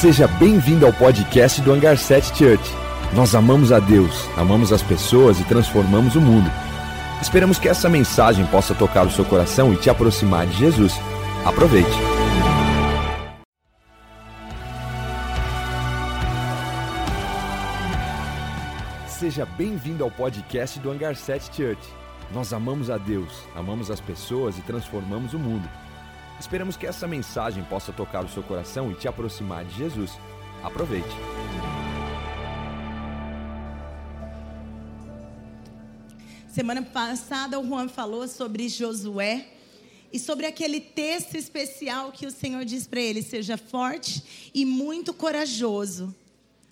Seja bem-vindo ao podcast do Hangar 7 Church. Nós amamos a Deus, amamos as pessoas e transformamos o mundo. Esperamos que essa mensagem possa tocar o seu coração e te aproximar de Jesus. Aproveite. Seja bem-vindo ao podcast do Hangar 7 Church. Nós amamos a Deus, amamos as pessoas e transformamos o mundo. Esperamos que essa mensagem possa tocar o seu coração e te aproximar de Jesus. Aproveite. Semana passada o Juan falou sobre Josué e sobre aquele texto especial que o Senhor diz para ele: seja forte e muito corajoso,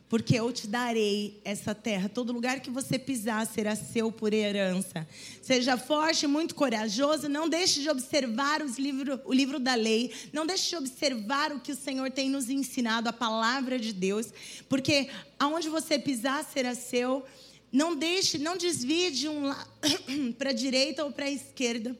porque eu te darei essa terra. Todo lugar que você pisar será seu por herança. Seja forte muito corajoso. Não deixe de observar os livro, o livro da lei. Não deixe de observar o que o Senhor tem nos ensinado, a palavra de Deus, porque aonde você pisar será seu. Não deixe, não desvie de um para a direita ou para a esquerda.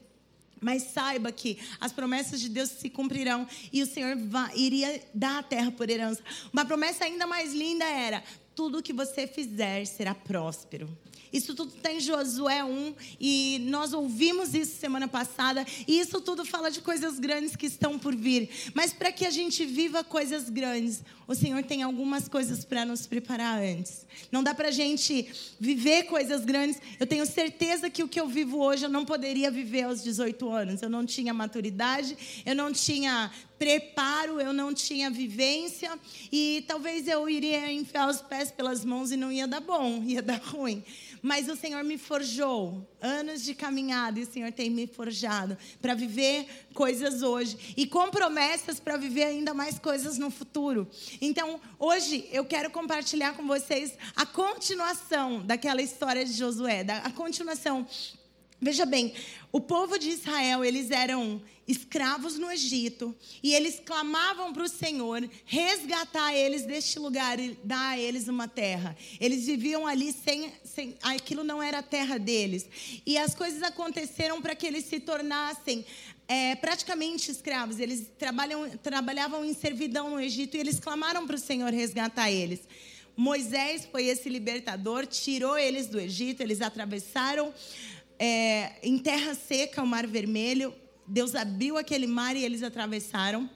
Mas saiba que as promessas de Deus se cumprirão e o Senhor iria dar a terra por herança. Uma promessa ainda mais linda era: tudo que você fizer será próspero. Isso tudo está em Josué 1 e nós ouvimos isso semana passada. E isso tudo fala de coisas grandes que estão por vir. Mas para que a gente viva coisas grandes, o Senhor tem algumas coisas para nos preparar antes. Não dá para a gente viver coisas grandes. Eu tenho certeza que o que eu vivo hoje eu não poderia viver aos 18 anos. Eu não tinha maturidade, eu não tinha preparo, eu não tinha vivência e talvez eu iria enfiar os pés pelas mãos e não ia dar bom, ia dar ruim. Mas o Senhor me forjou, anos de caminhada, e o Senhor tem me forjado para viver coisas hoje e com promessas para viver ainda mais coisas no futuro. Então, hoje eu quero compartilhar com vocês a continuação daquela história de Josué, a continuação. Veja bem, o povo de Israel, eles eram escravos no Egito e eles clamavam para o Senhor resgatar eles deste lugar e dar a eles uma terra. Eles viviam ali sem, sem aquilo não era a terra deles. E as coisas aconteceram para que eles se tornassem é, praticamente escravos. Eles trabalham, trabalhavam em servidão no Egito e eles clamaram para o Senhor resgatar eles. Moisés foi esse libertador, tirou eles do Egito, eles atravessaram é, em terra seca o Mar Vermelho. Deus abriu aquele mar e eles atravessaram.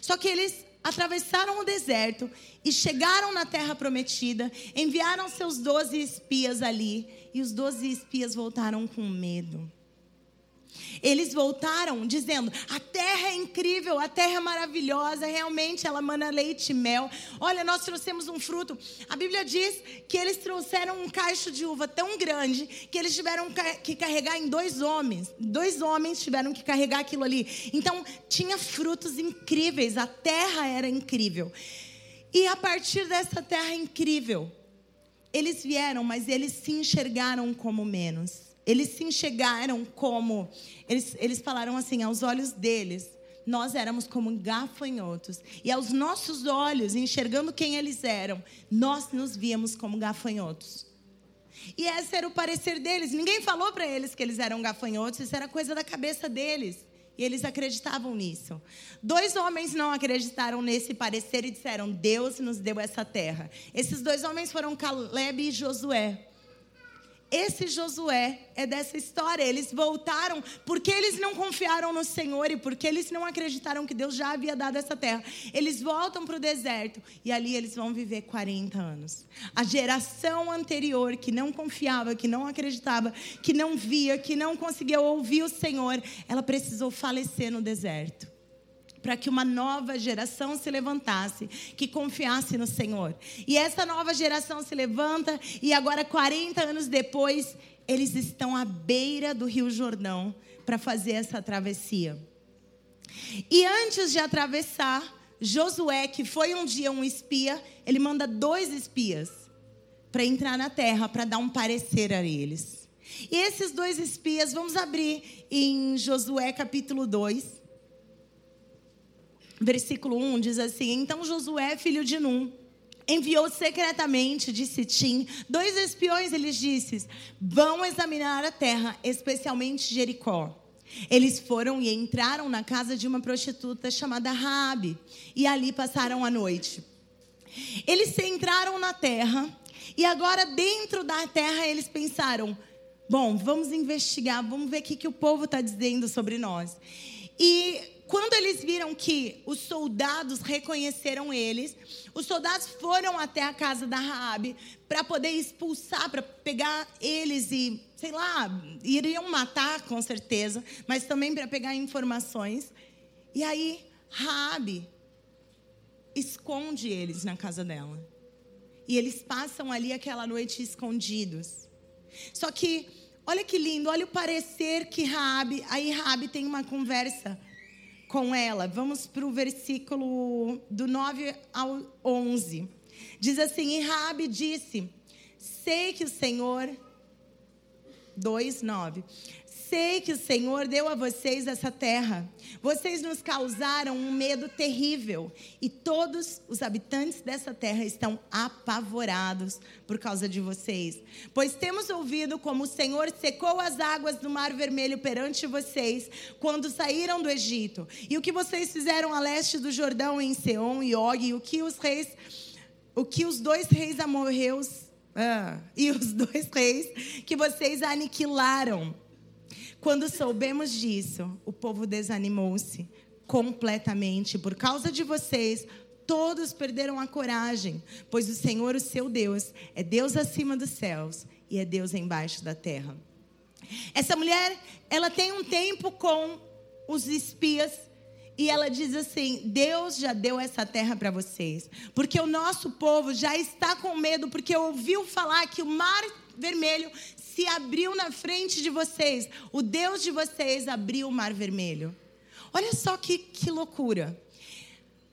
Só que eles atravessaram o deserto e chegaram na terra prometida, enviaram seus doze espias ali, e os doze espias voltaram com medo. Eles voltaram dizendo: a terra é incrível, a terra é maravilhosa, realmente ela mana leite e mel. Olha, nós trouxemos um fruto. A Bíblia diz que eles trouxeram um cacho de uva tão grande que eles tiveram que carregar em dois homens. Dois homens tiveram que carregar aquilo ali. Então, tinha frutos incríveis, a terra era incrível. E a partir dessa terra incrível, eles vieram, mas eles se enxergaram como menos eles se enxergaram como. Eles, eles falaram assim, aos olhos deles, nós éramos como gafanhotos. E aos nossos olhos, enxergando quem eles eram, nós nos víamos como gafanhotos. E esse era o parecer deles. Ninguém falou para eles que eles eram gafanhotos, isso era coisa da cabeça deles. E eles acreditavam nisso. Dois homens não acreditaram nesse parecer e disseram: Deus nos deu essa terra. Esses dois homens foram Caleb e Josué. Esse Josué é dessa história. Eles voltaram porque eles não confiaram no Senhor e porque eles não acreditaram que Deus já havia dado essa terra. Eles voltam para o deserto e ali eles vão viver 40 anos. A geração anterior que não confiava, que não acreditava, que não via, que não conseguia ouvir o Senhor, ela precisou falecer no deserto para que uma nova geração se levantasse, que confiasse no Senhor. E essa nova geração se levanta e agora 40 anos depois, eles estão à beira do Rio Jordão para fazer essa travessia. E antes de atravessar, Josué, que foi um dia um espia, ele manda dois espias para entrar na terra para dar um parecer a eles. E esses dois espias, vamos abrir em Josué capítulo 2 versículo 1 diz assim: Então Josué, filho de Num, enviou secretamente de Sitim dois espiões. Ele disse: Vão examinar a terra, especialmente Jericó. Eles foram e entraram na casa de uma prostituta chamada Raabe e ali passaram a noite. Eles entraram na terra e agora dentro da terra eles pensaram: bom, vamos investigar, vamos ver o que, que o povo está dizendo sobre nós. E quando eles viram que os soldados reconheceram eles, os soldados foram até a casa da Raabe para poder expulsar, para pegar eles e, sei lá, iriam matar com certeza, mas também para pegar informações. E aí Raabe esconde eles na casa dela. E eles passam ali aquela noite escondidos. Só que olha que lindo, olha o parecer que Raabe, aí Raabe tem uma conversa com ela. Vamos para o versículo do 9 ao 11. Diz assim: E Raabe disse: Sei que o Senhor 2, 9. Sei que o Senhor deu a vocês essa terra. Vocês nos causaram um medo terrível. E todos os habitantes dessa terra estão apavorados por causa de vocês. Pois temos ouvido como o Senhor secou as águas do Mar Vermelho perante vocês quando saíram do Egito. E o que vocês fizeram a leste do Jordão em Seom e Og. E o que os reis. O que os dois reis amorreus. Ah, e os dois reis que vocês aniquilaram. Quando soubemos disso, o povo desanimou-se completamente. Por causa de vocês, todos perderam a coragem, pois o Senhor, o seu Deus, é Deus acima dos céus e é Deus embaixo da terra. Essa mulher, ela tem um tempo com os espias e ela diz assim: Deus já deu essa terra para vocês, porque o nosso povo já está com medo, porque ouviu falar que o mar vermelho se abriu na frente de vocês. O Deus de vocês abriu o mar vermelho. Olha só que, que loucura.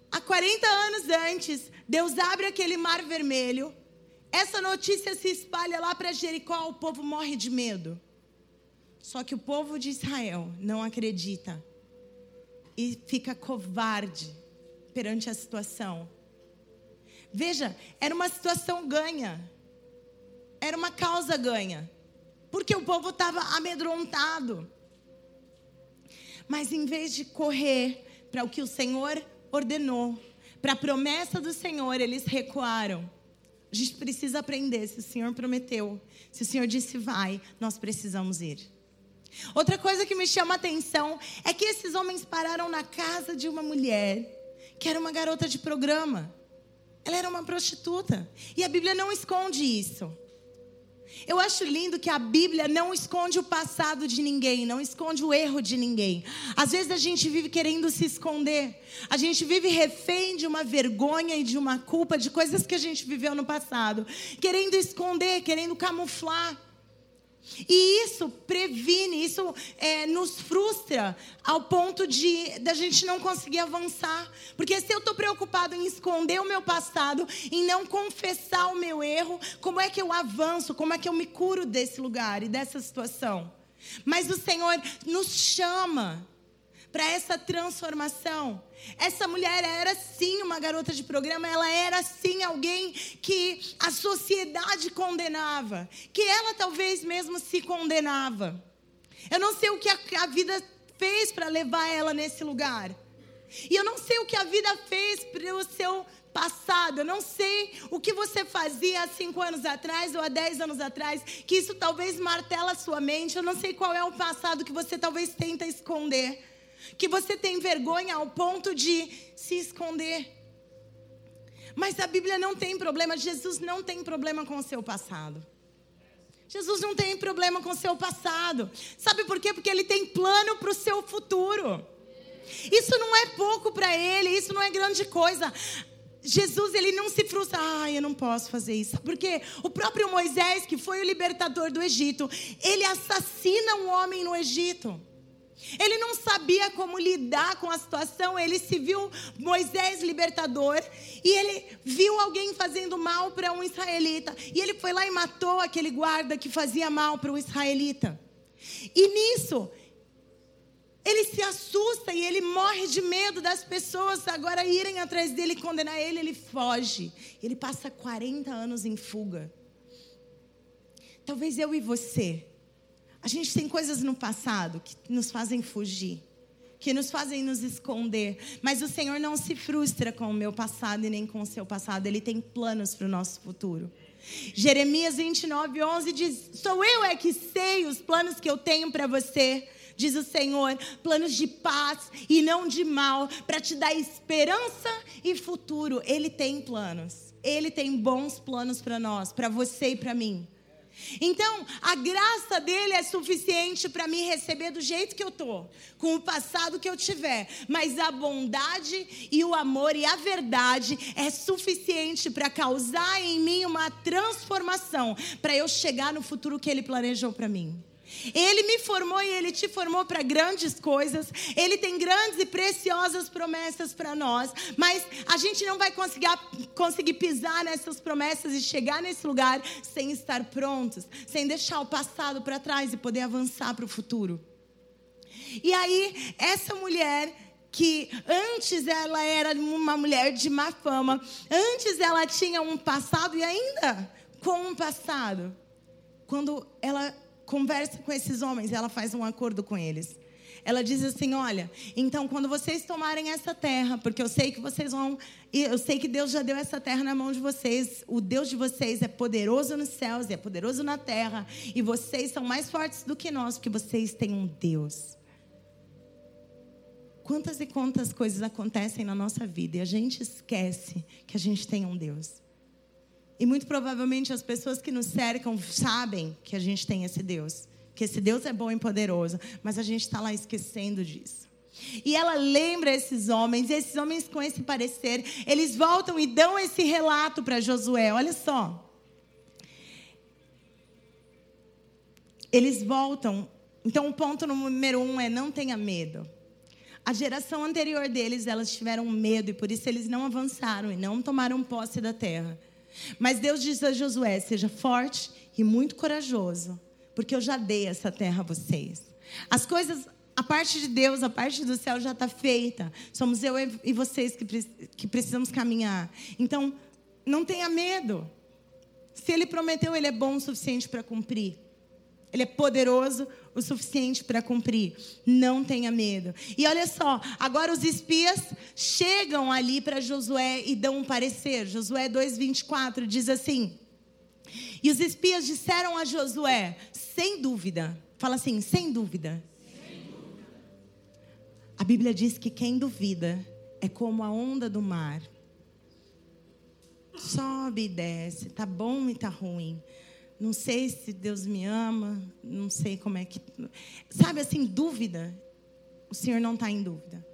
Há 40 anos antes, Deus abre aquele mar vermelho. Essa notícia se espalha lá para Jericó, o povo morre de medo. Só que o povo de Israel não acredita e fica covarde perante a situação. Veja, era uma situação ganha. Era uma causa ganha porque o povo estava amedrontado. Mas em vez de correr para o que o Senhor ordenou, para a promessa do Senhor, eles recuaram. A gente precisa aprender. Se o Senhor prometeu, se o Senhor disse vai, nós precisamos ir. Outra coisa que me chama a atenção é que esses homens pararam na casa de uma mulher que era uma garota de programa. Ela era uma prostituta. E a Bíblia não esconde isso. Eu acho lindo que a Bíblia não esconde o passado de ninguém, não esconde o erro de ninguém. Às vezes a gente vive querendo se esconder. A gente vive refém de uma vergonha e de uma culpa de coisas que a gente viveu no passado, querendo esconder, querendo camuflar. E isso previne, isso é, nos frustra ao ponto de da gente não conseguir avançar. Porque se eu estou preocupado em esconder o meu passado, em não confessar o meu erro, como é que eu avanço? Como é que eu me curo desse lugar e dessa situação? Mas o Senhor nos chama para essa transformação. Essa mulher era sim uma garota de programa, ela era sim alguém que a sociedade condenava, que ela talvez mesmo se condenava. Eu não sei o que a, vida fez para levar ela nesse lugar. E eu não sei o que a vida fez para o seu passado. Eu não sei o que você fazia há cinco anos atrás ou há dez anos atrás, que isso talvez martela a sua mente. Eu não sei qual é o passado que você talvez tenta esconder que você tem vergonha ao ponto de se esconder. Mas a Bíblia não tem problema, Jesus não tem problema com o seu passado. Jesus não tem problema com o seu passado. Sabe por quê? Porque ele tem plano para o seu futuro. Isso não é pouco para ele, isso não é grande coisa. Jesus, ele não se frustra, ah, eu não posso fazer isso. Porque o próprio Moisés, que foi o libertador do Egito, ele assassina um homem no Egito. Ele não sabia como lidar com a situação, ele se viu Moisés libertador e ele viu alguém fazendo mal para um israelita. E ele foi lá e matou aquele guarda que fazia mal para o israelita. E nisso, ele se assusta e ele morre de medo das pessoas agora irem atrás dele e condenar ele, ele foge. Ele passa 40 anos em fuga. Talvez eu e você A gente tem coisas no passado que nos fazem fugir, que nos fazem nos esconder. Mas o Senhor não se frustra com o meu passado e nem com o seu passado. Ele tem planos para o nosso futuro. Jeremias 29, 11 diz: Sou eu é que sei os planos que eu tenho para você, diz o Senhor, planos de paz e não de mal, para te dar esperança e futuro. Ele tem planos, ele tem bons planos para nós, para você e para mim. Então, a graça dele é suficiente para me receber do jeito que eu tô, com o passado que eu tiver, mas a bondade e o amor e a verdade é suficiente para causar em mim uma transformação, para eu chegar no futuro que ele planejou para mim. Ele me formou e ele te formou para grandes coisas. Ele tem grandes e preciosas promessas para nós. Mas a gente não vai conseguir, conseguir pisar nessas promessas e chegar nesse lugar sem estar prontos, sem deixar o passado para trás e poder avançar para o futuro. E aí, essa mulher que antes ela era uma mulher de má fama, antes ela tinha um passado e ainda com um passado. Quando ela conversa com esses homens, ela faz um acordo com eles. Ela diz assim: Olha, então quando vocês tomarem essa terra, porque eu sei que vocês vão, eu sei que Deus já deu essa terra na mão de vocês, o Deus de vocês é poderoso nos céus e é poderoso na terra, e vocês são mais fortes do que nós, porque vocês têm um Deus. Quantas e quantas coisas acontecem na nossa vida e a gente esquece que a gente tem um Deus. E muito provavelmente as pessoas que nos cercam sabem que a gente tem esse Deus, que esse Deus é bom e poderoso, mas a gente está lá esquecendo disso. E ela lembra esses homens, e esses homens com esse parecer, eles voltam e dão esse relato para Josué. Olha só. Eles voltam. Então, o ponto número um é não tenha medo. A geração anterior deles, elas tiveram medo e por isso eles não avançaram e não tomaram posse da terra. Mas Deus diz a Josué: seja forte e muito corajoso, porque eu já dei essa terra a vocês. As coisas, a parte de Deus, a parte do céu já está feita. Somos eu e vocês que, que precisamos caminhar. Então, não tenha medo. Se Ele prometeu, Ele é bom o suficiente para cumprir. Ele é poderoso o suficiente para cumprir. Não tenha medo. E olha só, agora os espias chegam ali para Josué e dão um parecer. Josué 2:24 diz assim: E os espias disseram a Josué, sem dúvida, fala assim, sem dúvida. Sem dúvida. A Bíblia diz que quem duvida é como a onda do mar. Sobe e desce, tá bom e tá ruim não sei se Deus me ama, não sei como é que. Sabe assim, dúvida. O Senhor não está em dúvida.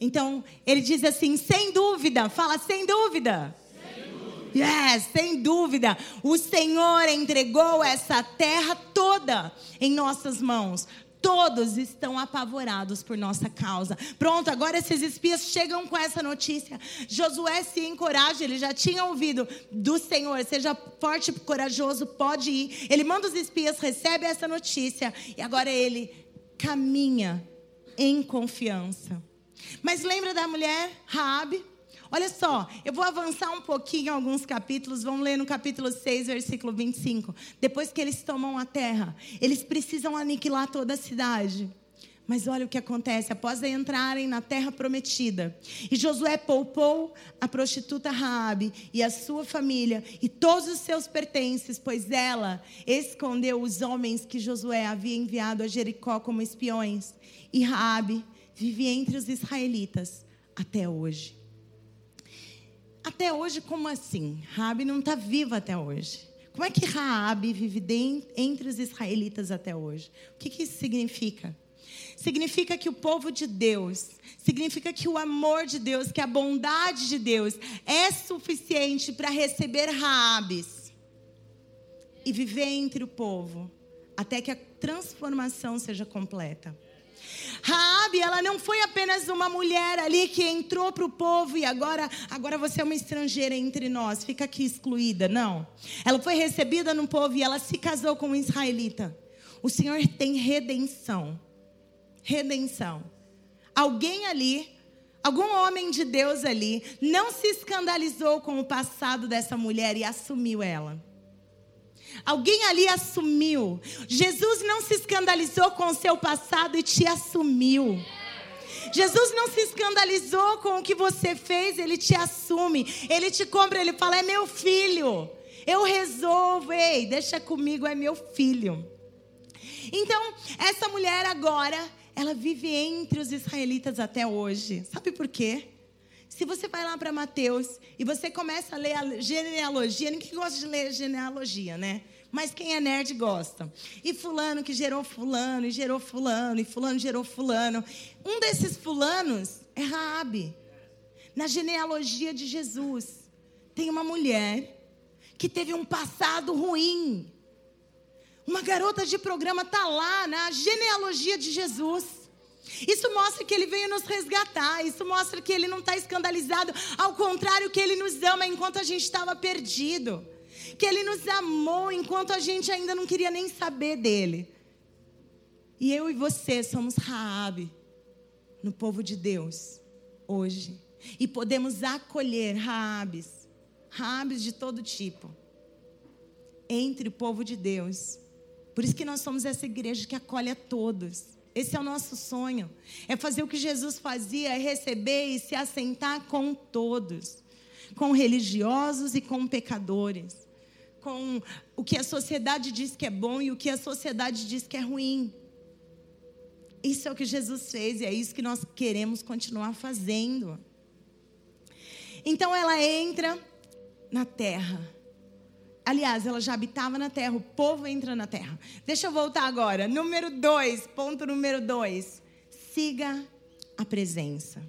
Então, ele diz assim: sem dúvida, fala sem dúvida. Sem dúvida. Yes, sem dúvida. O Senhor entregou essa terra toda em nossas mãos. Todos estão apavorados por nossa causa. Pronto, agora esses espias chegam com essa notícia. Josué se encoraja, ele já tinha ouvido do Senhor, seja forte e corajoso, pode ir. Ele manda os espias, recebe essa notícia e agora ele caminha em confiança. Mas lembra da mulher Raabe? Olha só, eu vou avançar um pouquinho alguns capítulos, vamos ler no capítulo 6, versículo 25. Depois que eles tomam a terra, eles precisam aniquilar toda a cidade. Mas olha o que acontece após entrarem na terra prometida. E Josué poupou a prostituta Raabe e a sua família e todos os seus pertences, pois ela escondeu os homens que Josué havia enviado a Jericó como espiões. E Raabe vive entre os israelitas até hoje. Até hoje, como assim? Raabe não está viva até hoje. Como é que Raabe vive entre os israelitas até hoje? O que, que isso significa? Significa que o povo de Deus, significa que o amor de Deus, que a bondade de Deus é suficiente para receber Raabes e viver entre o povo até que a transformação seja completa. Raabe, ela não foi apenas uma mulher ali que entrou para o povo e agora, agora você é uma estrangeira entre nós, fica aqui excluída. Não. Ela foi recebida no povo e ela se casou com um israelita. O Senhor tem redenção. Redenção. Alguém ali, algum homem de Deus ali, não se escandalizou com o passado dessa mulher e assumiu ela. Alguém ali assumiu. Jesus não se escandalizou com o seu passado e te assumiu. Jesus não se escandalizou com o que você fez, ele te assume, ele te compra, ele fala: é meu filho, eu resolvo, ei, deixa comigo, é meu filho. Então, essa mulher agora, ela vive entre os israelitas até hoje. Sabe por quê? Se você vai lá para Mateus e você começa a ler a genealogia, ninguém gosta de ler genealogia, né? Mas quem é nerd gosta. E fulano que gerou fulano, e gerou fulano, e fulano gerou fulano. Um desses fulanos é Raabe. Na genealogia de Jesus, tem uma mulher que teve um passado ruim. Uma garota de programa está lá na genealogia de Jesus. Isso mostra que ele veio nos resgatar. Isso mostra que ele não está escandalizado. Ao contrário, que ele nos ama enquanto a gente estava perdido. Que ele nos amou enquanto a gente ainda não queria nem saber dele. E eu e você somos Raabe no povo de Deus hoje. E podemos acolher Raabes, Raabes de todo tipo, entre o povo de Deus. Por isso que nós somos essa igreja que acolhe a todos. Esse é o nosso sonho. É fazer o que Jesus fazia, é receber e se assentar com todos, com religiosos e com pecadores, com o que a sociedade diz que é bom e o que a sociedade diz que é ruim. Isso é o que Jesus fez e é isso que nós queremos continuar fazendo. Então ela entra na terra Aliás, ela já habitava na terra, o povo entra na terra. Deixa eu voltar agora. Número dois, ponto número dois. Siga a presença.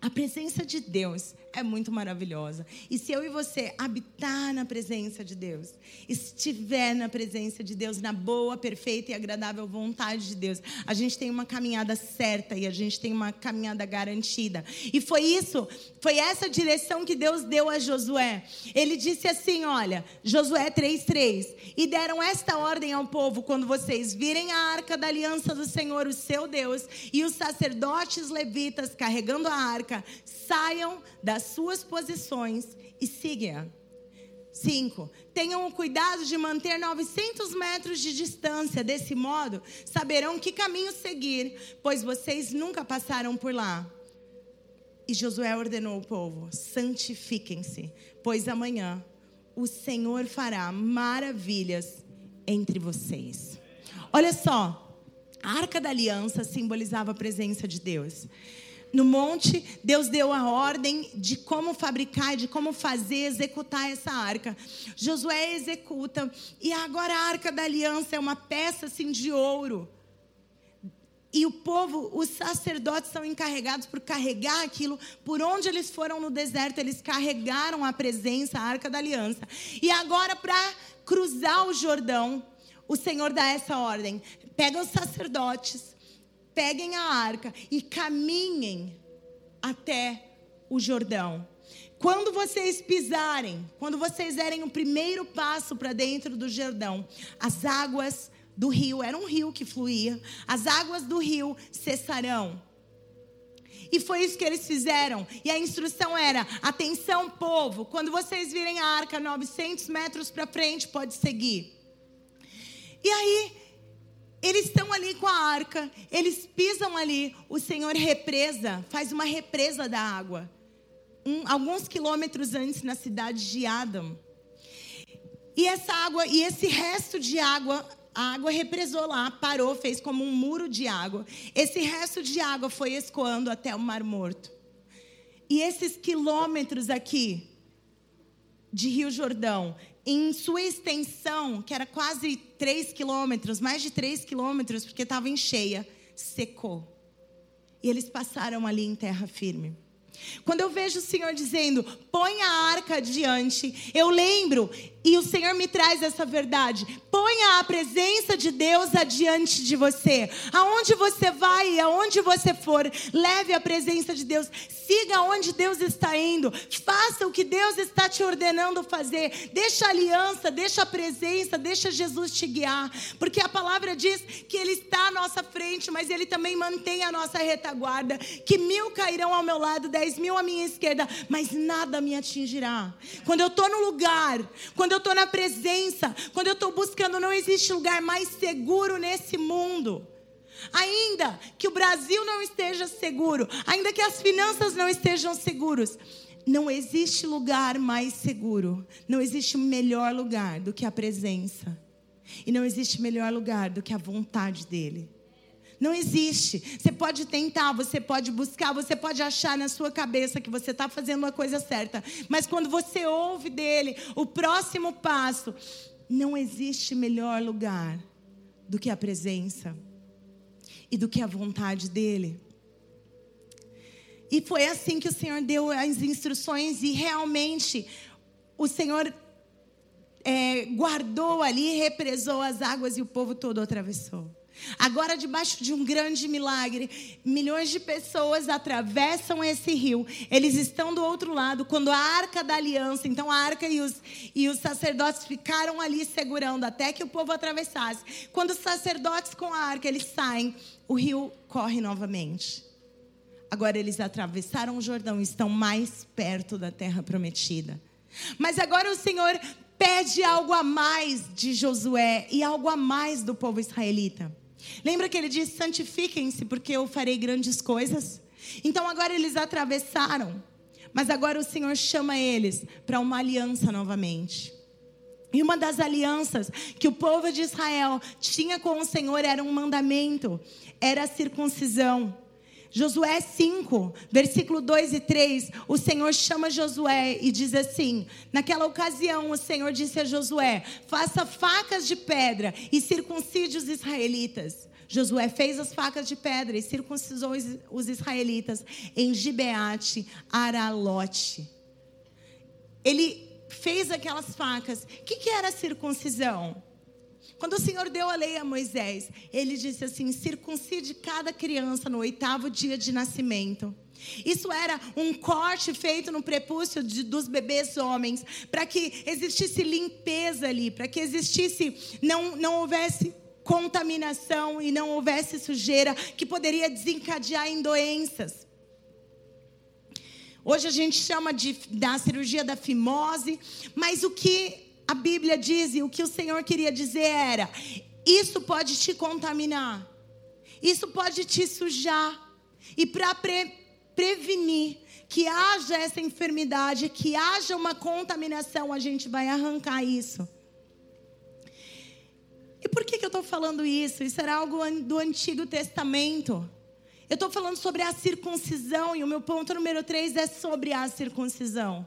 A presença de Deus é muito maravilhosa. E se eu e você habitar na presença de Deus, estiver na presença de Deus, na boa, perfeita e agradável vontade de Deus, a gente tem uma caminhada certa e a gente tem uma caminhada garantida. E foi isso, foi essa direção que Deus deu a Josué. Ele disse assim: Olha, Josué 3,3: E deram esta ordem ao povo: quando vocês virem a arca da aliança do Senhor, o seu Deus, e os sacerdotes levitas carregando a arca, saiam das suas posições e sigam. Cinco, tenham o cuidado de manter 900 metros de distância. Desse modo, saberão que caminho seguir, pois vocês nunca passaram por lá. E Josué ordenou ao povo: santifiquem-se, pois amanhã o Senhor fará maravilhas entre vocês. Olha só, a arca da aliança simbolizava a presença de Deus no monte, Deus deu a ordem de como fabricar, de como fazer, executar essa arca. Josué executa, e agora a arca da aliança é uma peça assim de ouro. E o povo, os sacerdotes são encarregados por carregar aquilo. Por onde eles foram no deserto, eles carregaram a presença, a arca da aliança. E agora, para cruzar o Jordão, o Senhor dá essa ordem: pega os sacerdotes, peguem a arca e caminhem até o Jordão. Quando vocês pisarem, quando vocês derem o primeiro passo para dentro do Jordão, as águas do rio, era um rio que fluía, as águas do rio cessarão. E foi isso que eles fizeram. E a instrução era: atenção, povo, quando vocês virem a arca 900 metros para frente, pode seguir. E aí, eles estão ali com a arca, eles pisam ali, o Senhor represa, faz uma represa da água. Um, alguns quilômetros antes na cidade de Adam. E essa água, e esse resto de água, a água represou lá, parou, fez como um muro de água. Esse resto de água foi escoando até o Mar Morto. E esses quilômetros aqui de Rio Jordão, em sua extensão, que era quase 3 quilômetros, mais de 3 quilômetros, porque estava em cheia, secou. E eles passaram ali em terra firme. Quando eu vejo o Senhor dizendo, põe a arca adiante, eu lembro, e o Senhor me traz essa verdade. Ponha a presença de Deus adiante de você. Aonde você vai e aonde você for, leve a presença de Deus. Siga onde Deus está indo. Faça o que Deus está te ordenando fazer. Deixa a aliança, deixa a presença, deixa Jesus te guiar. Porque a palavra diz que Ele está à nossa frente, mas Ele também mantém a nossa retaguarda. Que mil cairão ao meu lado, dez mil à minha esquerda, mas nada me atingirá. Quando eu estou no lugar, quando eu eu estou na presença, quando eu estou buscando, não existe lugar mais seguro nesse mundo. Ainda que o Brasil não esteja seguro, ainda que as finanças não estejam seguras, não existe lugar mais seguro, não existe melhor lugar do que a presença. E não existe melhor lugar do que a vontade dele. Não existe. Você pode tentar, você pode buscar, você pode achar na sua cabeça que você está fazendo uma coisa certa. Mas quando você ouve dele o próximo passo, não existe melhor lugar do que a presença e do que a vontade dele. E foi assim que o Senhor deu as instruções e realmente o Senhor é, guardou ali, represou as águas e o povo todo atravessou. Agora, debaixo de um grande milagre, milhões de pessoas atravessam esse rio. Eles estão do outro lado, quando a arca da aliança, então a arca e os, e os sacerdotes ficaram ali segurando até que o povo atravessasse. Quando os sacerdotes com a arca eles saem, o rio corre novamente. Agora eles atravessaram o Jordão e estão mais perto da terra prometida. Mas agora o Senhor pede algo a mais de Josué e algo a mais do povo israelita. Lembra que ele disse: santifiquem-se, porque eu farei grandes coisas? Então agora eles atravessaram, mas agora o Senhor chama eles para uma aliança novamente. E uma das alianças que o povo de Israel tinha com o Senhor era um mandamento, era a circuncisão. Josué 5, versículo 2 e 3, o Senhor chama Josué e diz assim: Naquela ocasião, o Senhor disse a Josué: Faça facas de pedra e circuncide os israelitas. Josué fez as facas de pedra e circuncisou os israelitas em Gibeate, Aralote. Ele fez aquelas facas. O que, que era circuncisão? Quando o Senhor deu a lei a Moisés, ele disse assim: circuncide cada criança no oitavo dia de nascimento. Isso era um corte feito no prepúcio de, dos bebês homens, para que existisse limpeza ali, para que existisse, não, não houvesse contaminação e não houvesse sujeira que poderia desencadear em doenças. Hoje a gente chama de, da cirurgia da fimose, mas o que a Bíblia diz e o que o Senhor queria dizer era: isso pode te contaminar, isso pode te sujar. E para pre prevenir que haja essa enfermidade, que haja uma contaminação, a gente vai arrancar isso. E por que, que eu estou falando isso? Isso era algo do Antigo Testamento. Eu estou falando sobre a circuncisão, e o meu ponto número 3 é sobre a circuncisão.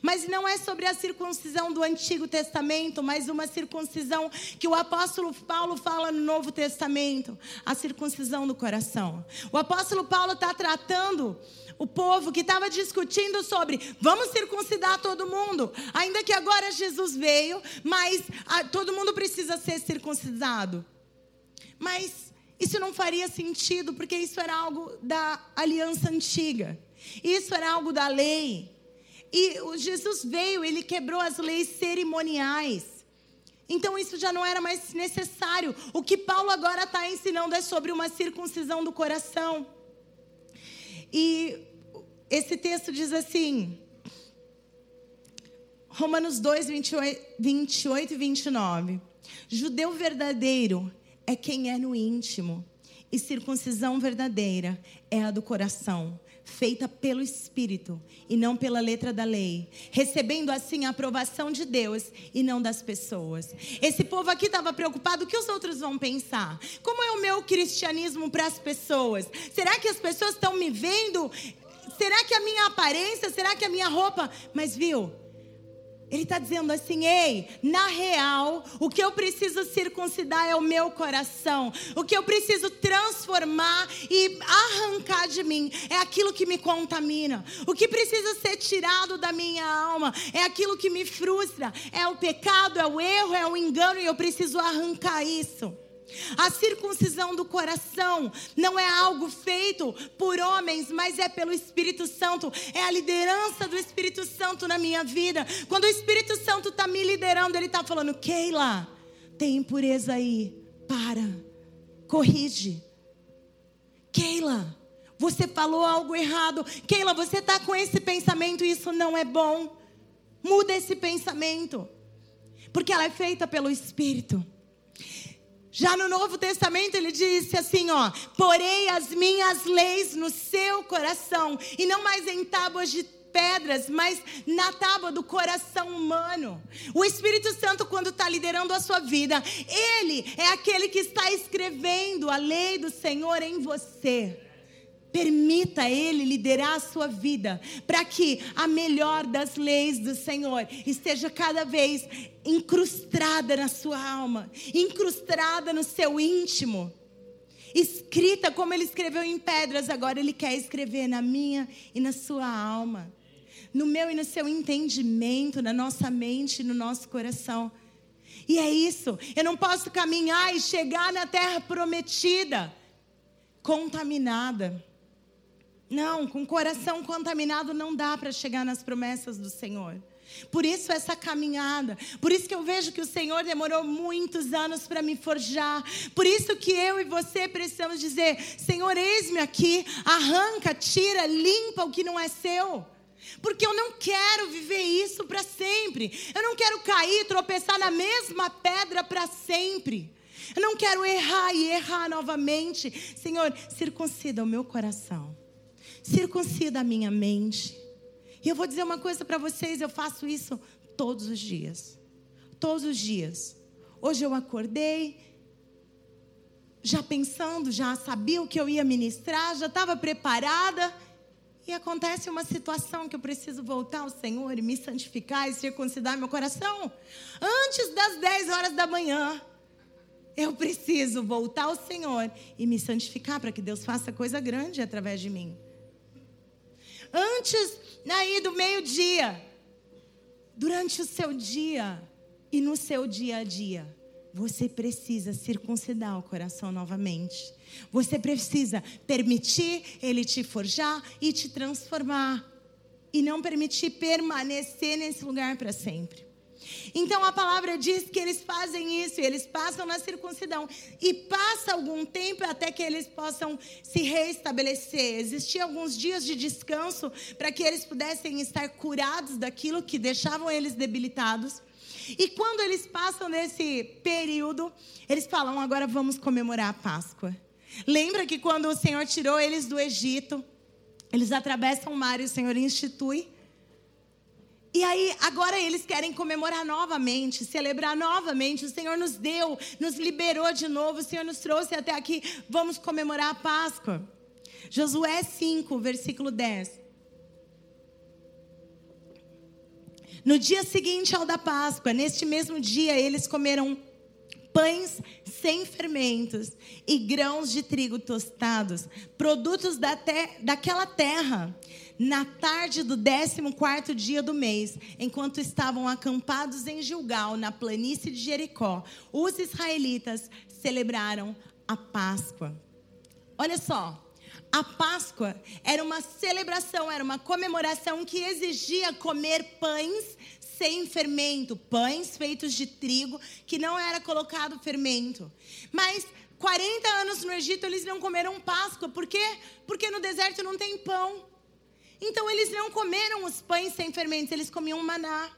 Mas não é sobre a circuncisão do Antigo Testamento, mas uma circuncisão que o apóstolo Paulo fala no Novo Testamento a circuncisão do coração. O apóstolo Paulo está tratando o povo que estava discutindo sobre vamos circuncidar todo mundo, ainda que agora Jesus veio, mas a, todo mundo precisa ser circuncidado. Mas isso não faria sentido, porque isso era algo da aliança antiga, isso era algo da lei. E Jesus veio, ele quebrou as leis cerimoniais. Então isso já não era mais necessário. O que Paulo agora está ensinando é sobre uma circuncisão do coração. E esse texto diz assim, Romanos 2, 28, 28 e 29. Judeu verdadeiro é quem é no íntimo, e circuncisão verdadeira é a do coração feita pelo Espírito e não pela letra da lei, recebendo assim a aprovação de Deus e não das pessoas. Esse povo aqui estava preocupado: o que os outros vão pensar? Como é o meu cristianismo para as pessoas? Será que as pessoas estão me vendo? Será que a minha aparência? Será que a minha roupa? Mas viu? Ele está dizendo assim: ei, na real, o que eu preciso circuncidar é o meu coração. O que eu preciso transformar e arrancar de mim é aquilo que me contamina. O que precisa ser tirado da minha alma é aquilo que me frustra. É o pecado, é o erro, é o engano e eu preciso arrancar isso. A circuncisão do coração não é algo feito por homens, mas é pelo Espírito Santo. É a liderança do Espírito Santo na minha vida. Quando o Espírito Santo está me liderando, ele está falando: Keila, tem impureza aí. Para, corrige. Keila, você falou algo errado. Keila, você está com esse pensamento e isso não é bom. Muda esse pensamento. porque ela é feita pelo Espírito. Já no Novo Testamento ele disse assim, ó: "Porei as minhas leis no seu coração e não mais em tábuas de pedras, mas na tábua do coração humano. O Espírito Santo, quando está liderando a sua vida, ele é aquele que está escrevendo a lei do Senhor em você. Permita Ele liderar a sua vida, para que a melhor das leis do Senhor esteja cada vez incrustada na sua alma, incrustada no seu íntimo, escrita como Ele escreveu em pedras, agora Ele quer escrever na minha e na sua alma, no meu e no seu entendimento, na nossa mente e no nosso coração. E é isso, eu não posso caminhar e chegar na terra prometida contaminada não, com o coração contaminado não dá para chegar nas promessas do Senhor. Por isso essa caminhada, por isso que eu vejo que o Senhor demorou muitos anos para me forjar. Por isso que eu e você precisamos dizer: Senhor, eis-me aqui, arranca, tira, limpa o que não é seu. Porque eu não quero viver isso para sempre. Eu não quero cair, tropeçar na mesma pedra para sempre. Eu não quero errar e errar novamente. Senhor, circuncida o meu coração circuncida a minha mente. E eu vou dizer uma coisa para vocês: eu faço isso todos os dias. Todos os dias. Hoje eu acordei, já pensando, já sabia o que eu ia ministrar, já estava preparada. E acontece uma situação que eu preciso voltar ao Senhor e me santificar e circuncidar meu coração. Antes das 10 horas da manhã, eu preciso voltar ao Senhor e me santificar para que Deus faça coisa grande através de mim antes aí do meio-dia, durante o seu dia e no seu dia a dia, você precisa circuncidar o coração novamente. Você precisa permitir ele te forjar e te transformar. E não permitir permanecer nesse lugar para sempre. Então a palavra diz que eles fazem isso, eles passam na circuncidão e passa algum tempo até que eles possam se reestabelecer. Existiam alguns dias de descanso para que eles pudessem estar curados daquilo que deixavam eles debilitados. E quando eles passam nesse período, eles falam: agora vamos comemorar a Páscoa. Lembra que quando o Senhor tirou eles do Egito, eles atravessam o mar e o Senhor institui e aí, agora eles querem comemorar novamente, celebrar novamente. O Senhor nos deu, nos liberou de novo, o Senhor nos trouxe até aqui. Vamos comemorar a Páscoa. Josué 5, versículo 10. No dia seguinte ao da Páscoa, neste mesmo dia, eles comeram pães sem fermentos e grãos de trigo tostados, produtos da te daquela terra na tarde do 14 dia do mês, enquanto estavam acampados em Gilgal, na planície de Jericó, os israelitas celebraram a Páscoa. Olha só, a Páscoa era uma celebração, era uma comemoração que exigia comer pães sem fermento, pães feitos de trigo que não era colocado fermento. Mas 40 anos no Egito eles não comeram Páscoa, por quê? Porque no deserto não tem pão. Então eles não comeram os pães sem fermentos, eles comiam maná.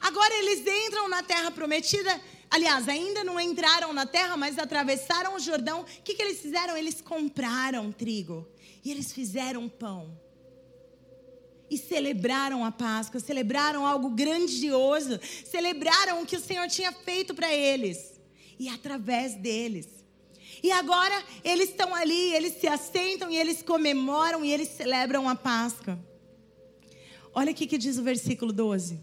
Agora eles entram na terra prometida. Aliás, ainda não entraram na terra, mas atravessaram o Jordão. O que, que eles fizeram? Eles compraram trigo e eles fizeram pão. E celebraram a Páscoa, celebraram algo grandioso, celebraram o que o Senhor tinha feito para eles. E através deles, e agora eles estão ali, eles se assentam e eles comemoram e eles celebram a Páscoa. Olha o que diz o versículo 12.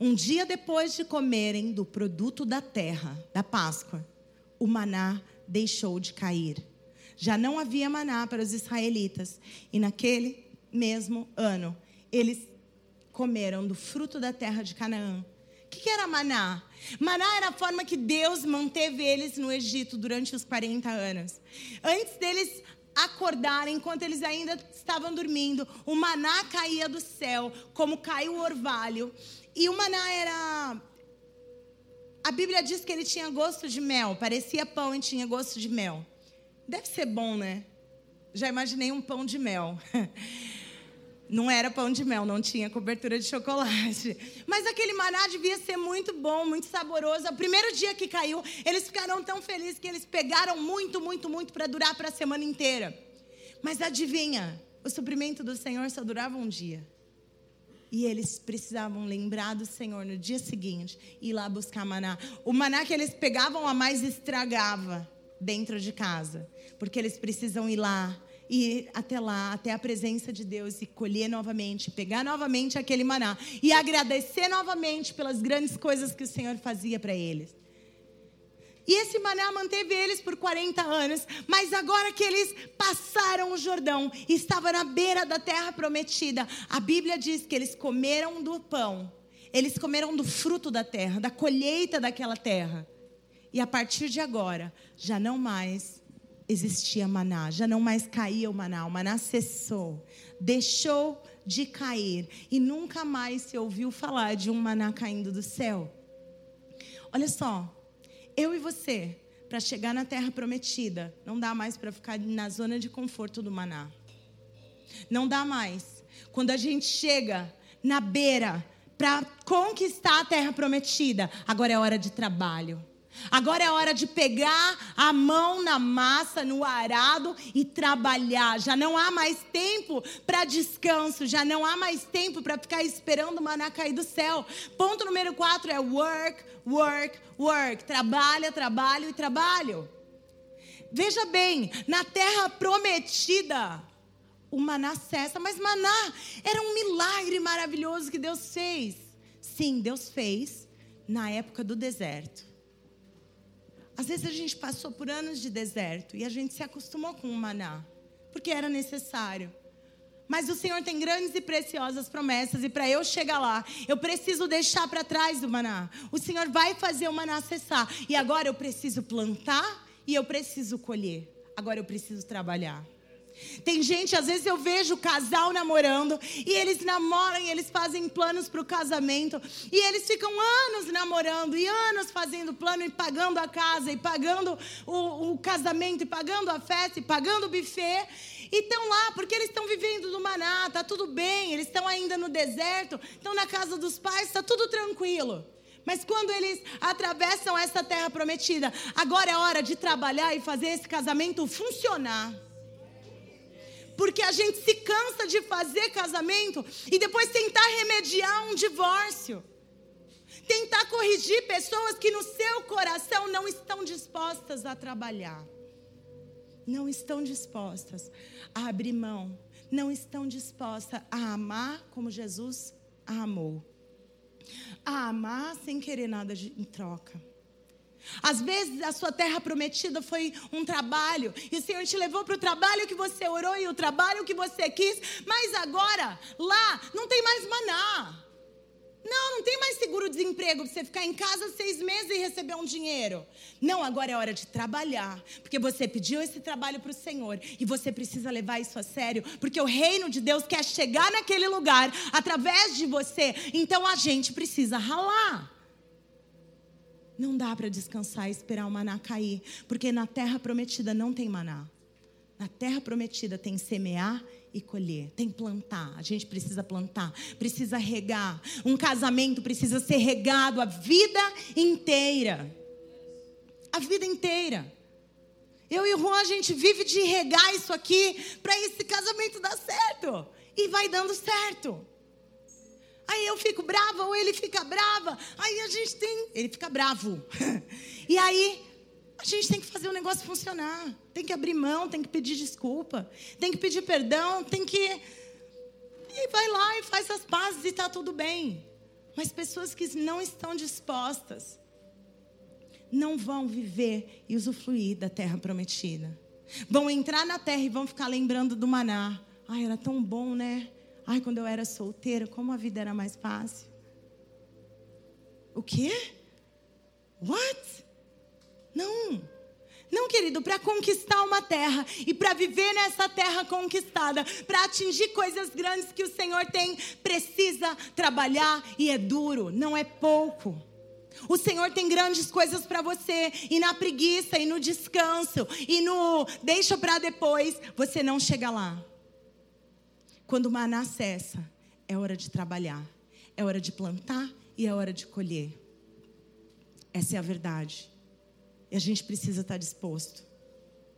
Um dia depois de comerem do produto da terra, da Páscoa, o maná deixou de cair. Já não havia maná para os israelitas. E naquele mesmo ano, eles comeram do fruto da terra de Canaã. O que era maná? Maná era a forma que Deus manteve eles no Egito durante os 40 anos. Antes deles acordarem, enquanto eles ainda estavam dormindo, o maná caía do céu, como cai o orvalho. E o maná era. A Bíblia diz que ele tinha gosto de mel, parecia pão e tinha gosto de mel. Deve ser bom, né? Já imaginei um pão de mel. Não era pão de mel, não tinha cobertura de chocolate. Mas aquele maná devia ser muito bom, muito saboroso. O primeiro dia que caiu, eles ficaram tão felizes que eles pegaram muito, muito, muito para durar para a semana inteira. Mas adivinha, o suprimento do Senhor só durava um dia. E eles precisavam lembrar do Senhor no dia seguinte e ir lá buscar maná. O maná que eles pegavam a mais estragava dentro de casa, porque eles precisam ir lá ir até lá, até a presença de Deus e colher novamente, pegar novamente aquele maná e agradecer novamente pelas grandes coisas que o Senhor fazia para eles. E esse maná manteve eles por 40 anos, mas agora que eles passaram o Jordão estavam na beira da terra prometida, a Bíblia diz que eles comeram do pão, eles comeram do fruto da terra, da colheita daquela terra. E a partir de agora, já não mais existia maná, já não mais caía o maná, o maná cessou, deixou de cair e nunca mais se ouviu falar de um maná caindo do céu. Olha só, eu e você, para chegar na terra prometida, não dá mais para ficar na zona de conforto do maná. Não dá mais. Quando a gente chega na beira para conquistar a terra prometida, agora é hora de trabalho. Agora é hora de pegar a mão na massa, no arado e trabalhar. Já não há mais tempo para descanso, já não há mais tempo para ficar esperando o maná cair do céu. Ponto número quatro é work, work, work. Trabalha, trabalho e trabalho. Veja bem, na terra prometida, o maná cessa, mas maná era um milagre maravilhoso que Deus fez. Sim, Deus fez na época do deserto. Às vezes a gente passou por anos de deserto e a gente se acostumou com o maná, porque era necessário. Mas o Senhor tem grandes e preciosas promessas, e para eu chegar lá, eu preciso deixar para trás o maná. O Senhor vai fazer o maná cessar, e agora eu preciso plantar e eu preciso colher. Agora eu preciso trabalhar. Tem gente, às vezes eu vejo casal namorando e eles namoram e eles fazem planos para o casamento e eles ficam anos namorando e anos fazendo plano e pagando a casa e pagando o, o casamento e pagando a festa e pagando o buffet e estão lá porque eles estão vivendo no maná, tá tudo bem, eles estão ainda no deserto, estão na casa dos pais, está tudo tranquilo. Mas quando eles atravessam essa terra prometida, agora é hora de trabalhar e fazer esse casamento funcionar. Porque a gente se cansa de fazer casamento e depois tentar remediar um divórcio. Tentar corrigir pessoas que no seu coração não estão dispostas a trabalhar. Não estão dispostas a abrir mão. Não estão dispostas a amar como Jesus a amou. A amar sem querer nada em troca. Às vezes a sua terra prometida foi um trabalho, e o Senhor te levou para o trabalho que você orou e o trabalho que você quis, mas agora lá não tem mais maná. Não, não tem mais seguro-desemprego para você ficar em casa seis meses e receber um dinheiro. Não, agora é hora de trabalhar, porque você pediu esse trabalho para o Senhor e você precisa levar isso a sério, porque o reino de Deus quer chegar naquele lugar através de você. Então a gente precisa ralar. Não dá para descansar e esperar o maná cair, porque na terra prometida não tem maná. Na terra prometida tem semear e colher, tem plantar. A gente precisa plantar, precisa regar. Um casamento precisa ser regado a vida inteira. A vida inteira. Eu e o Juan, a gente vive de regar isso aqui para esse casamento dar certo. E vai dando certo. Aí eu fico brava ou ele fica brava. Aí a gente tem. Ele fica bravo. e aí a gente tem que fazer o negócio funcionar. Tem que abrir mão, tem que pedir desculpa, tem que pedir perdão, tem que. E vai lá e faz as pazes e está tudo bem. Mas pessoas que não estão dispostas não vão viver e usufruir da terra prometida. Vão entrar na terra e vão ficar lembrando do maná. Ai, era tão bom, né? Ai, quando eu era solteira, como a vida era mais fácil. O quê? What? Não. Não, querido, para conquistar uma terra e para viver nessa terra conquistada, para atingir coisas grandes que o Senhor tem, precisa trabalhar e é duro, não é pouco. O Senhor tem grandes coisas para você e na preguiça e no descanso e no deixa para depois, você não chega lá. Quando o maná cessa, é hora de trabalhar, é hora de plantar e é hora de colher. Essa é a verdade. E a gente precisa estar disposto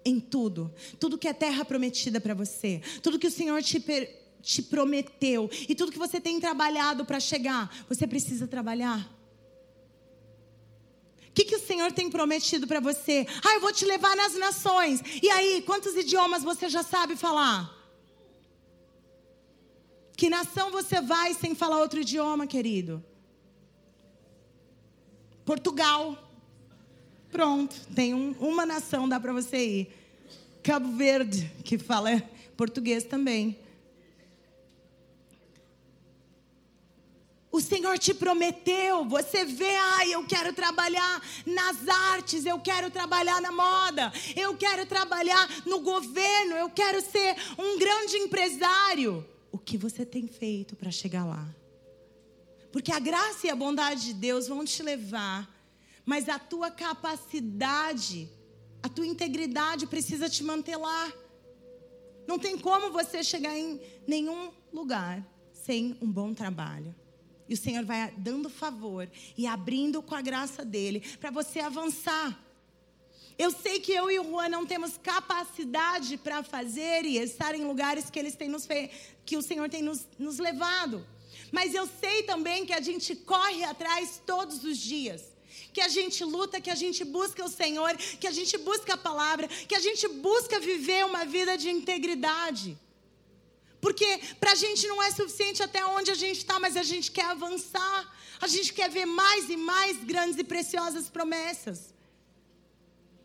em tudo, tudo que é terra prometida para você, tudo que o Senhor te, te prometeu e tudo que você tem trabalhado para chegar, você precisa trabalhar. O que, que o Senhor tem prometido para você? Ah, eu vou te levar nas nações. E aí, quantos idiomas você já sabe falar? Que nação você vai sem falar outro idioma, querido? Portugal. Pronto, tem um, uma nação, dá para você ir. Cabo Verde, que fala português também. O Senhor te prometeu, você vê, ai, eu quero trabalhar nas artes, eu quero trabalhar na moda, eu quero trabalhar no governo, eu quero ser um grande empresário. O que você tem feito para chegar lá? Porque a graça e a bondade de Deus vão te levar, mas a tua capacidade, a tua integridade precisa te manter lá. Não tem como você chegar em nenhum lugar sem um bom trabalho. E o Senhor vai dando favor e abrindo com a graça dele para você avançar. Eu sei que eu e o Juan não temos capacidade para fazer e estar em lugares que, eles têm nos que o Senhor tem nos, nos levado. Mas eu sei também que a gente corre atrás todos os dias que a gente luta, que a gente busca o Senhor, que a gente busca a palavra, que a gente busca viver uma vida de integridade. Porque para a gente não é suficiente até onde a gente está, mas a gente quer avançar. A gente quer ver mais e mais grandes e preciosas promessas.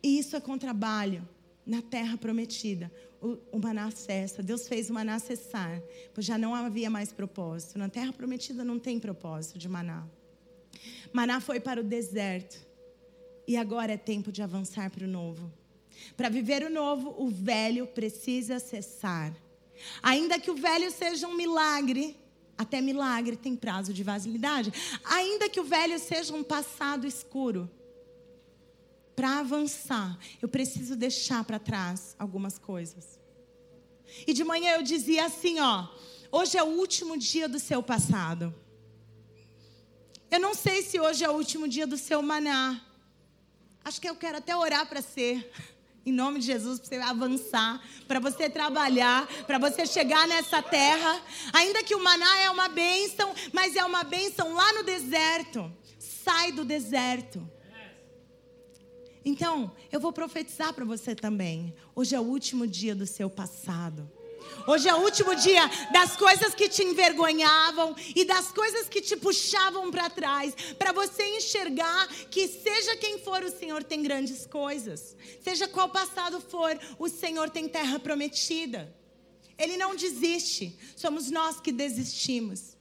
E isso é com trabalho na terra prometida. O, o maná cessa. Deus fez o maná cessar, pois já não havia mais propósito. Na terra prometida não tem propósito de maná. Maná foi para o deserto. E agora é tempo de avançar para o novo. Para viver o novo, o velho precisa cessar. Ainda que o velho seja um milagre, até milagre tem prazo de validade. Ainda que o velho seja um passado escuro, para avançar, eu preciso deixar para trás algumas coisas. E de manhã eu dizia assim, ó, hoje é o último dia do seu passado. Eu não sei se hoje é o último dia do seu maná. Acho que eu quero até orar para ser em nome de Jesus, para você avançar, para você trabalhar, para você chegar nessa terra. Ainda que o maná é uma bênção, mas é uma bênção lá no deserto. Sai do deserto. Então, eu vou profetizar para você também. Hoje é o último dia do seu passado. Hoje é o último dia das coisas que te envergonhavam e das coisas que te puxavam para trás, para você enxergar que seja quem for o Senhor tem grandes coisas. Seja qual passado for, o Senhor tem terra prometida. Ele não desiste, somos nós que desistimos.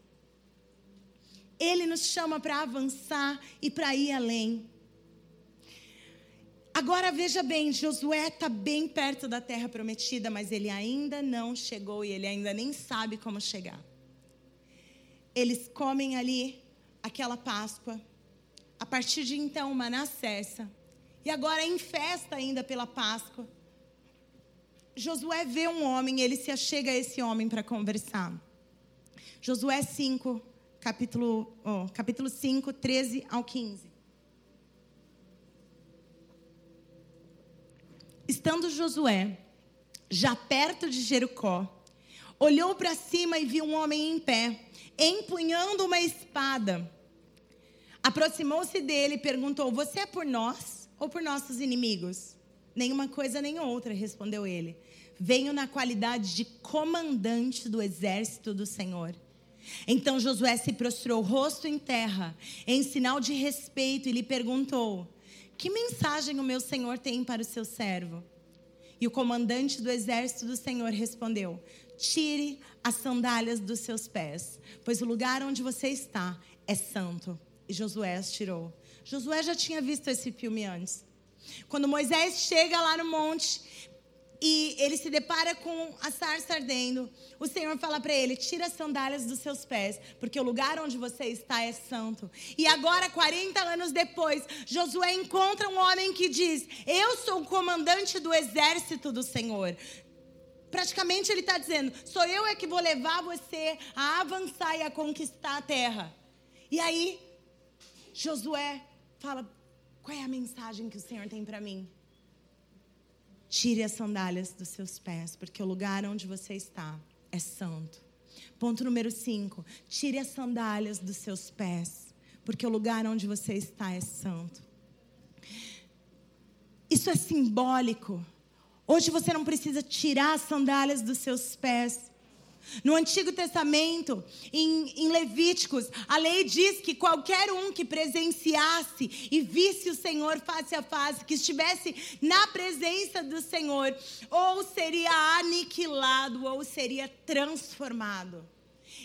Ele nos chama para avançar e para ir além. Agora veja bem, Josué está bem perto da terra prometida, mas ele ainda não chegou e ele ainda nem sabe como chegar. Eles comem ali aquela Páscoa. A partir de então, maná cessa. E agora em festa ainda pela Páscoa. Josué vê um homem, ele se achega a esse homem para conversar. Josué 5, capítulo, oh, capítulo 5, 13 ao 15. Estando Josué já perto de Jericó, olhou para cima e viu um homem em pé, empunhando uma espada. Aproximou-se dele e perguntou: Você é por nós ou por nossos inimigos? Nenhuma coisa nem outra, respondeu ele. Venho na qualidade de comandante do exército do Senhor. Então Josué se prostrou, rosto em terra, em sinal de respeito, e lhe perguntou: que mensagem o meu senhor tem para o seu servo? E o comandante do exército do Senhor respondeu: Tire as sandálias dos seus pés, pois o lugar onde você está é santo. E Josué as tirou. Josué já tinha visto esse filme antes. Quando Moisés chega lá no monte, e ele se depara com a sarça ardendo. O Senhor fala para ele: tira as sandálias dos seus pés, porque o lugar onde você está é santo. E agora, 40 anos depois, Josué encontra um homem que diz: Eu sou o comandante do exército do Senhor. praticamente ele está dizendo: sou eu é que vou levar você a avançar e a conquistar a terra. E aí, Josué fala: qual é a mensagem que o Senhor tem para mim? Tire as sandálias dos seus pés, porque o lugar onde você está é santo. Ponto número 5. Tire as sandálias dos seus pés, porque o lugar onde você está é santo. Isso é simbólico. Hoje você não precisa tirar as sandálias dos seus pés. No Antigo Testamento, em, em, Levíticos, a lei diz que qualquer um que presenciasse e visse o Senhor face a face, que estivesse na presença do Senhor, ou seria aniquilado ou seria transformado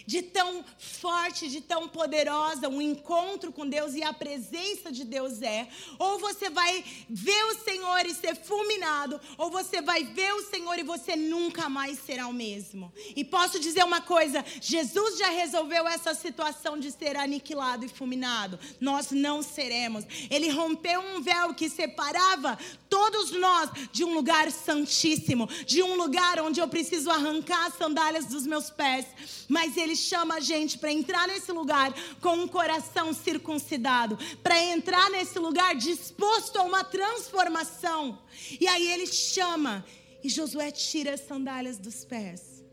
de tão forte, de tão poderosa um encontro com Deus e a presença de Deus é. Ou você vai ver o Senhor e ser fulminado, ou você vai ver o Senhor e você nunca mais será o mesmo. E posso dizer uma coisa: Jesus já resolveu essa situação de ser aniquilado e fulminado. Nós não seremos. Ele rompeu um véu que separava todos nós de um lugar santíssimo, de um lugar onde eu preciso arrancar as sandálias dos meus pés. Mas ele chama a gente para entrar nesse lugar com um coração circuncidado, para entrar nesse lugar disposto a uma transformação. E aí ele chama, e Josué tira as sandálias dos pés.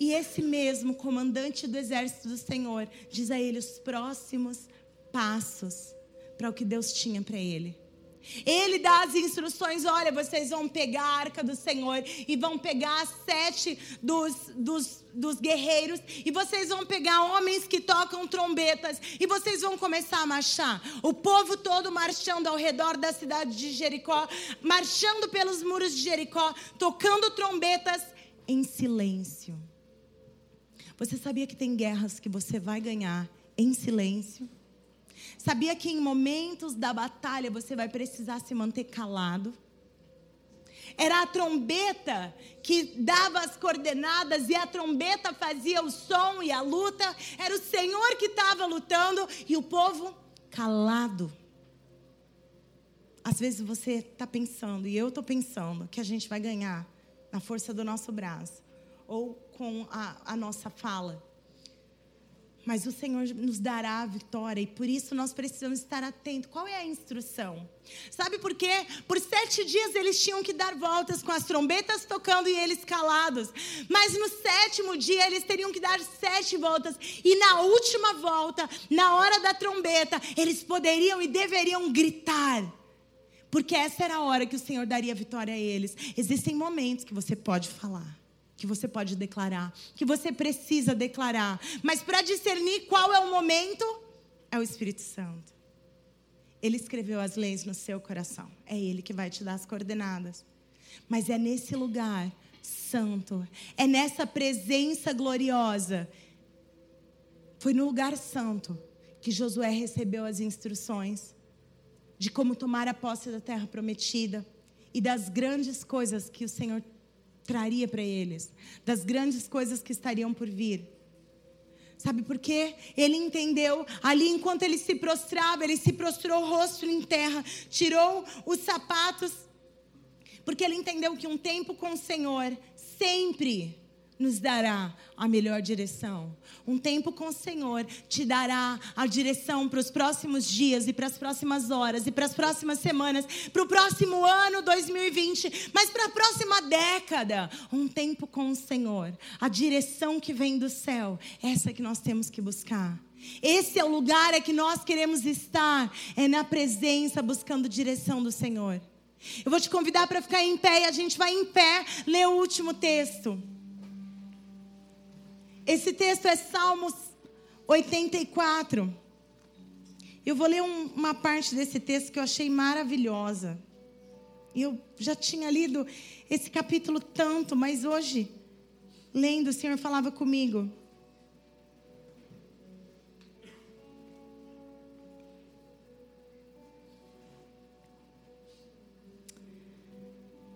E esse mesmo comandante do exército do Senhor diz a ele os próximos passos para o que Deus tinha para ele. Ele dá as instruções: olha, vocês vão pegar a arca do Senhor e vão pegar sete dos, dos, dos guerreiros, e vocês vão pegar homens que tocam trombetas, e vocês vão começar a marchar. O povo todo marchando ao redor da cidade de Jericó, marchando pelos muros de Jericó, tocando trombetas em silêncio. Você sabia que tem guerras que você vai ganhar em silêncio? Sabia que em momentos da batalha você vai precisar se manter calado? Era a trombeta que dava as coordenadas e a trombeta fazia o som e a luta. Era o Senhor que estava lutando e o povo calado. Às vezes você está pensando, e eu estou pensando, que a gente vai ganhar na força do nosso braço ou com a, a nossa fala mas o Senhor nos dará a vitória e por isso nós precisamos estar atentos. Qual é a instrução? Sabe por quê? Por sete dias eles tinham que dar voltas com as trombetas tocando e eles calados. Mas no sétimo dia eles teriam que dar sete voltas. E na última volta, na hora da trombeta, eles poderiam e deveriam gritar. Porque essa era a hora que o Senhor daria vitória a eles. Existem momentos que você pode falar que você pode declarar, que você precisa declarar. Mas para discernir qual é o momento, é o Espírito Santo. Ele escreveu as leis no seu coração. É Ele que vai te dar as coordenadas. Mas é nesse lugar santo, é nessa presença gloriosa. Foi no lugar santo que Josué recebeu as instruções de como tomar a posse da terra prometida e das grandes coisas que o Senhor traria para eles, das grandes coisas que estariam por vir. Sabe por quê? Ele entendeu, ali enquanto ele se prostrava, ele se prostrou o rosto em terra, tirou os sapatos, porque ele entendeu que um tempo com o Senhor sempre nos dará a melhor direção. Um tempo com o Senhor te dará a direção para os próximos dias e para as próximas horas e para as próximas semanas, para o próximo ano 2020, mas para a próxima década. Um tempo com o Senhor, a direção que vem do céu, essa que nós temos que buscar. Esse é o lugar é que nós queremos estar, é na presença buscando direção do Senhor. Eu vou te convidar para ficar em pé e a gente vai em pé ler o último texto. Esse texto é Salmos 84. Eu vou ler um, uma parte desse texto que eu achei maravilhosa. Eu já tinha lido esse capítulo tanto, mas hoje, lendo, o Senhor falava comigo.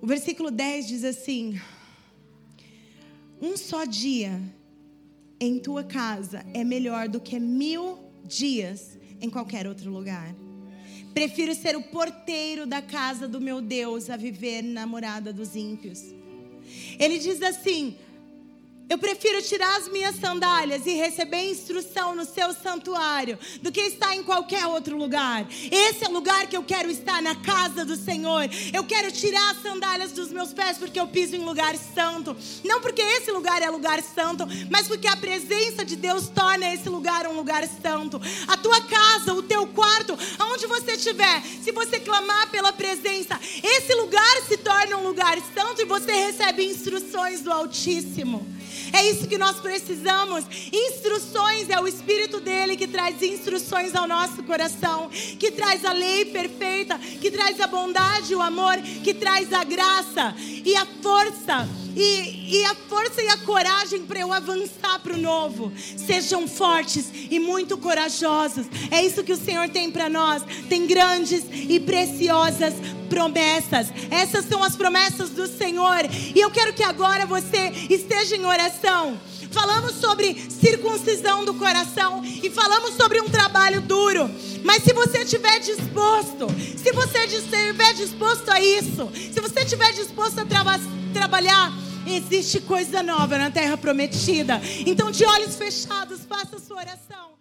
O versículo 10 diz assim: Um só dia em tua casa é melhor do que mil dias em qualquer outro lugar. Prefiro ser o porteiro da casa do meu Deus a viver na morada dos ímpios. Ele diz assim: eu prefiro tirar as minhas sandálias e receber instrução no seu santuário do que estar em qualquer outro lugar. Esse é o lugar que eu quero estar, na casa do Senhor. Eu quero tirar as sandálias dos meus pés porque eu piso em lugar santo. Não porque esse lugar é lugar santo, mas porque a presença de Deus torna esse lugar um lugar santo. A tua casa, o teu quarto, aonde você estiver, se você clamar pela presença, esse lugar se torna um lugar santo e você recebe instruções do Altíssimo. É isso que nós precisamos. Instruções é o Espírito dele que traz instruções ao nosso coração, que traz a lei perfeita, que traz a bondade, o amor, que traz a graça e a força. E, e, a força e a coragem para eu avançar para o novo. Sejam fortes e muito corajosos. É isso que o Senhor tem para nós. Tem grandes e preciosas promessas. Essas são as promessas do Senhor. E eu quero que agora você esteja em oração. Falamos sobre circuncisão do coração e falamos sobre um trabalho duro. Mas se você estiver disposto, se você estiver disposto a isso, se você estiver disposto a tra trabalhar, existe coisa nova na terra prometida. Então, de olhos fechados, faça a sua oração.